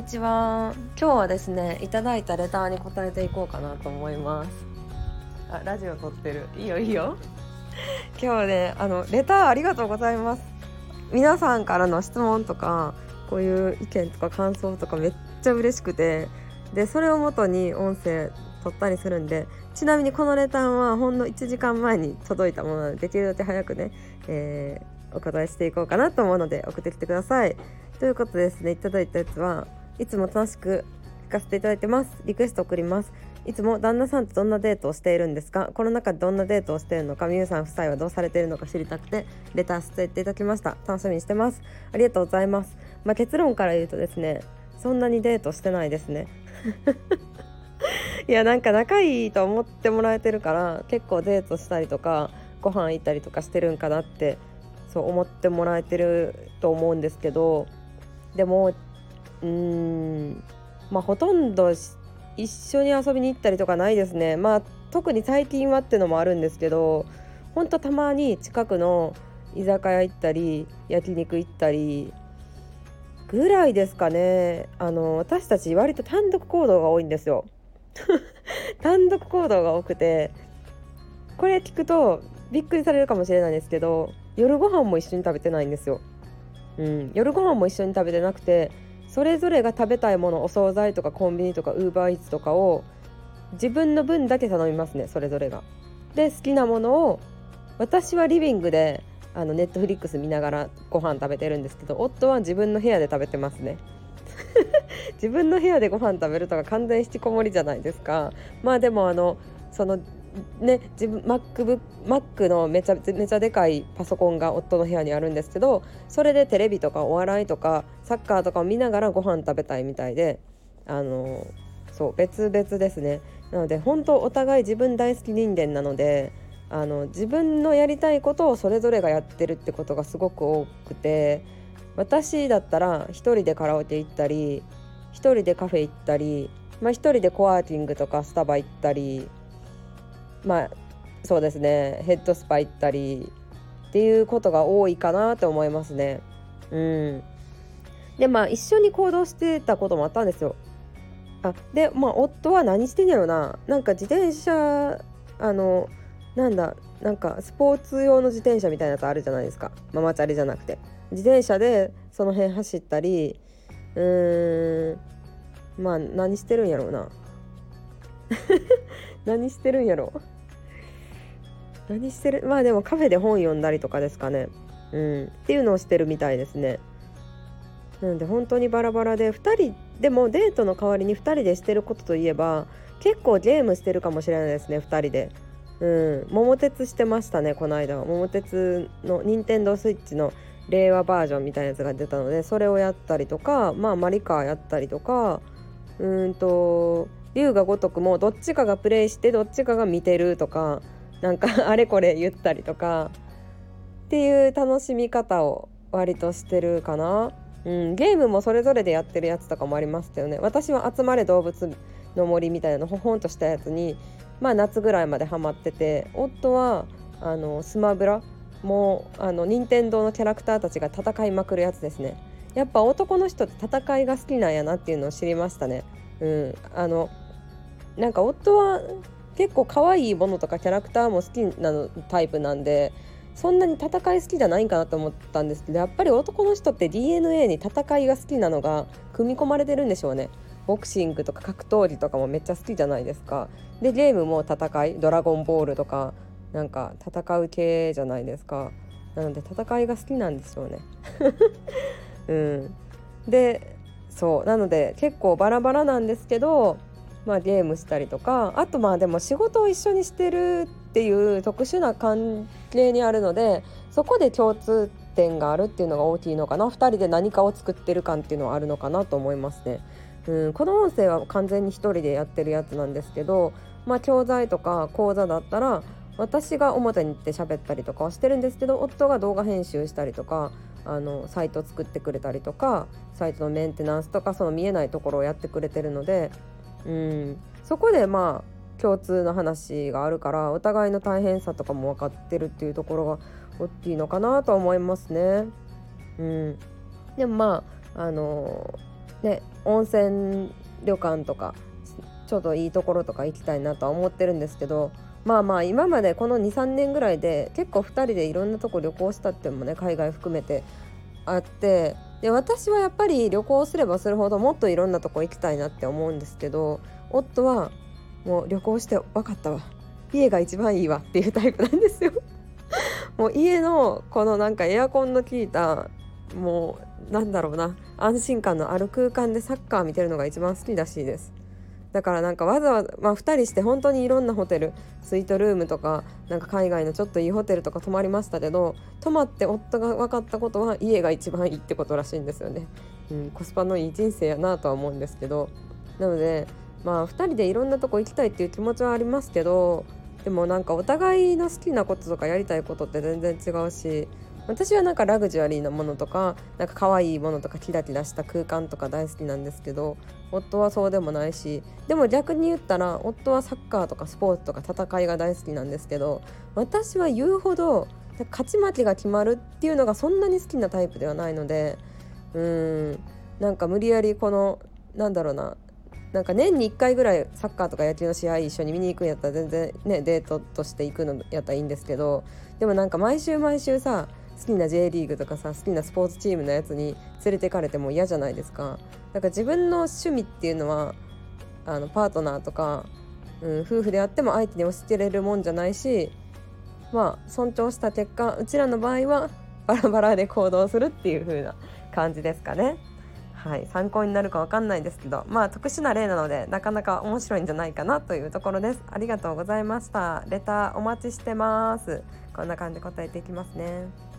にちは。今日はですねいただいたレターに答えていこうかなと思います。あラジオ撮ってる。いいよいいよ。今日ねあのレターありがとうございます。皆さんからの質問とかこういう意見とか感想とかめっちゃ嬉しくてでそれをもとに音声撮ったりするんでちなみにこのレターはほんの1時間前に届いたものなのでできるだけ早くね、えー、お答えしていこうかなと思うので送ってきてください。ということですねいただいたやつはいつも楽しく聞かせていただいてます。リクエスト送ります。いつも旦那さんとどんなデートをしているんですか？この中でどんなデートをしているのか？みゆさん夫妻はどうされているのか知りたくてレターさせていただきました。楽しみにしてます。ありがとうございます。まあ、結論から言うとですねそんなにデートしてないですね。いやなんか仲いいと思ってもらえてるから結構デートしたりとかご飯行ったりとかしてるんかなってそう思ってもらえてると思うんですけどでもうーん。まあほとんど一緒に遊びに行ったりとかないですね。まあ特に最近はってのもあるんですけどほんとたまに近くの居酒屋行ったり焼肉行ったりぐらいですかね。あの私たち割と単独行動が多いんですよ。単独行動が多くてこれ聞くとびっくりされるかもしれないんですけど夜ご飯も一緒に食べてないんですよ、うん、夜ご飯も一緒に食べてなくてそれぞれが食べたいものお惣菜とかコンビニとかウーバーイーツとかを自分の分だけ頼みますねそれぞれが。で好きなものを私はリビングであのネットフリックス見ながらご飯食べてるんですけど夫は自分の部屋で食べてますね。自分の部屋でご飯食べるとか完全引きこもりじゃないですか。まあでもあのそのね自分 MacBook Mac のめちゃめちゃでかいパソコンが夫の部屋にあるんですけどそれでテレビとかお笑いとかサッカーとかを見ながらご飯食べたいみたいであのそう別々ですね。なので本当お互い自分大好き人間なのであの自分のやりたいことをそれぞれがやってるってことがすごく多くて私だったら1人でカラオケ行ったり1人でカフェ行ったり、まあ、1人でコワーキングとかスタバ行ったりまあそうですね。ヘッドスパ行ったりっていうことが多いかなと思いますね。うん、でまあ一緒に行動してたこともあったんですよ。あでまあ夫は何してんやろな。なんか自転車あのなんだなんかスポーツ用の自転車みたいなやつあるじゃないですか。ママチャリじゃなくて。自転車でその辺走ったりうーん。まあ何してるんやろうな。何してるんやろ？何してる？まあでもカフェで本読んだりとかですかね。うん。っていうのをしてるみたいですね。なので本当にバラバラで2人でもデートの代わりに2人でしてることといえば結構ゲームしてるかもしれないですね2人で。うん。桃鉄してましたねこの間。は桃鉄の任天堂スイッチの令和バージョンみたいなやつが出たのでそれをやったりとかまあマリカーやったりとかうんと龍が如くもどっちかがプレイしてどっちかが見てるとかなんか あれこれ言ったりとかっていう楽しみ方を割としてるかな、うん、ゲームもそれぞれでやってるやつとかもありましたよね。私は「集まれ動物の森」みたいなのほほんとしたやつにまあ夏ぐらいまでハマってて夫はあのスマブラもうあの任天堂のキャラクターたちが戦いまくるやつですね。やっぱ男の人って戦いが好きなんやなっていうのを知りましたね。うんあのなんか夫は結構可愛いものとかキャラクターも好きなのタイプなんでそんなに戦い好きじゃないんかなと思ったんですけどやっぱり男の人って DNA に戦いが好きなのが組み込まれてるんでしょうね。ボクシングとか格闘技とかもめっちゃ好きじゃないですか。でゲームも戦いドラゴンボールとかなんか戦う系じゃないですか。なので戦いが好きなんですよね。うん。でそう。なので結構バラバラなんですけどまあゲームしたりとかあとまあでも仕事を一緒にしてるっていう特殊な関係にあるのでそこで共通点があるっていうのが大きいのかな2人で何かを作ってる感っていうのはあるのかなと思いますね。うん、この音声は完全に1人でやってるやつなんですけど、まあ、教材とか講座だったら私が表に行って喋ったりとかはしてるんですけど夫が動画編集したりとかあのサイト作ってくれたりとかサイトのメンテナンスとかその見えないところをやってくれてるので、うん、そこでまあ共通の話があるからお互いの大変さとかも分かってるっていうところが大きいのかなと思いますね。うん、でもまああのね温泉旅館とかちょっといいところとか行きたいなとは思ってるんですけどまあまあ今までこの23年ぐらいで結構2人でいろんなとこ旅行したってもね海外含めてあってで私はやっぱり旅行すればするほどもっといろんなとこ行きたいなって思うんですけど夫はもう旅行して分かったわ。家が一番いいわっていうタイプなんですよ。もう家のこのなんかエアコンの効いたもうなんだろうな安心感のある空間でサッカー見てるのが一番好きらしいです。だからなんかわざわざ、まあ、2人して本当にいろんなホテルスイートルームとかなんか海外のちょっといいホテルとか泊まりましたけど泊まって夫が分かったことは家が一番いいってことらしいんですよね、うん、コスパのいい人生やなとは思うんですけど。なのでまあ2人でいろんなとこ行きたいっていう気持ちはありますけどでもなんかお互いの好きなこととかやりたいことって全然違うし私はなんかラグジュアリーなものとかなんか可愛いものとかキラキラした空間とか大好きなんですけど夫はそうでもないしでも逆に言ったら夫はサッカーとかスポーツとか戦いが大好きなんですけど私は言うほど勝ち負けが決まるっていうのがそんなに好きなタイプではないのでうーんなんか無理やりこのなんだろうななんか年に1回ぐらいサッカーとか野球の試合一緒に見に行くんやったら全然ねデートとして行くのやったらいいんですけどでもなんか毎週毎週さ好きな J リーグとかさ好きなスポーツチームのやつに連れてかれても嫌じゃないですか。だから自分の趣味っていうのはあのパートナーとか、うん、夫婦であっても相手に押し付けれるもんじゃないしまあ尊重した結果うちらの場合はバラバラで行動するっていう風な感じですかね。はい、参考になるかわかんないですけどまあ特殊な例なのでなかなか面白いんじゃないかなというところです。ありがとうございました。レターお待ちしてます。こんな感じで答えていきますね。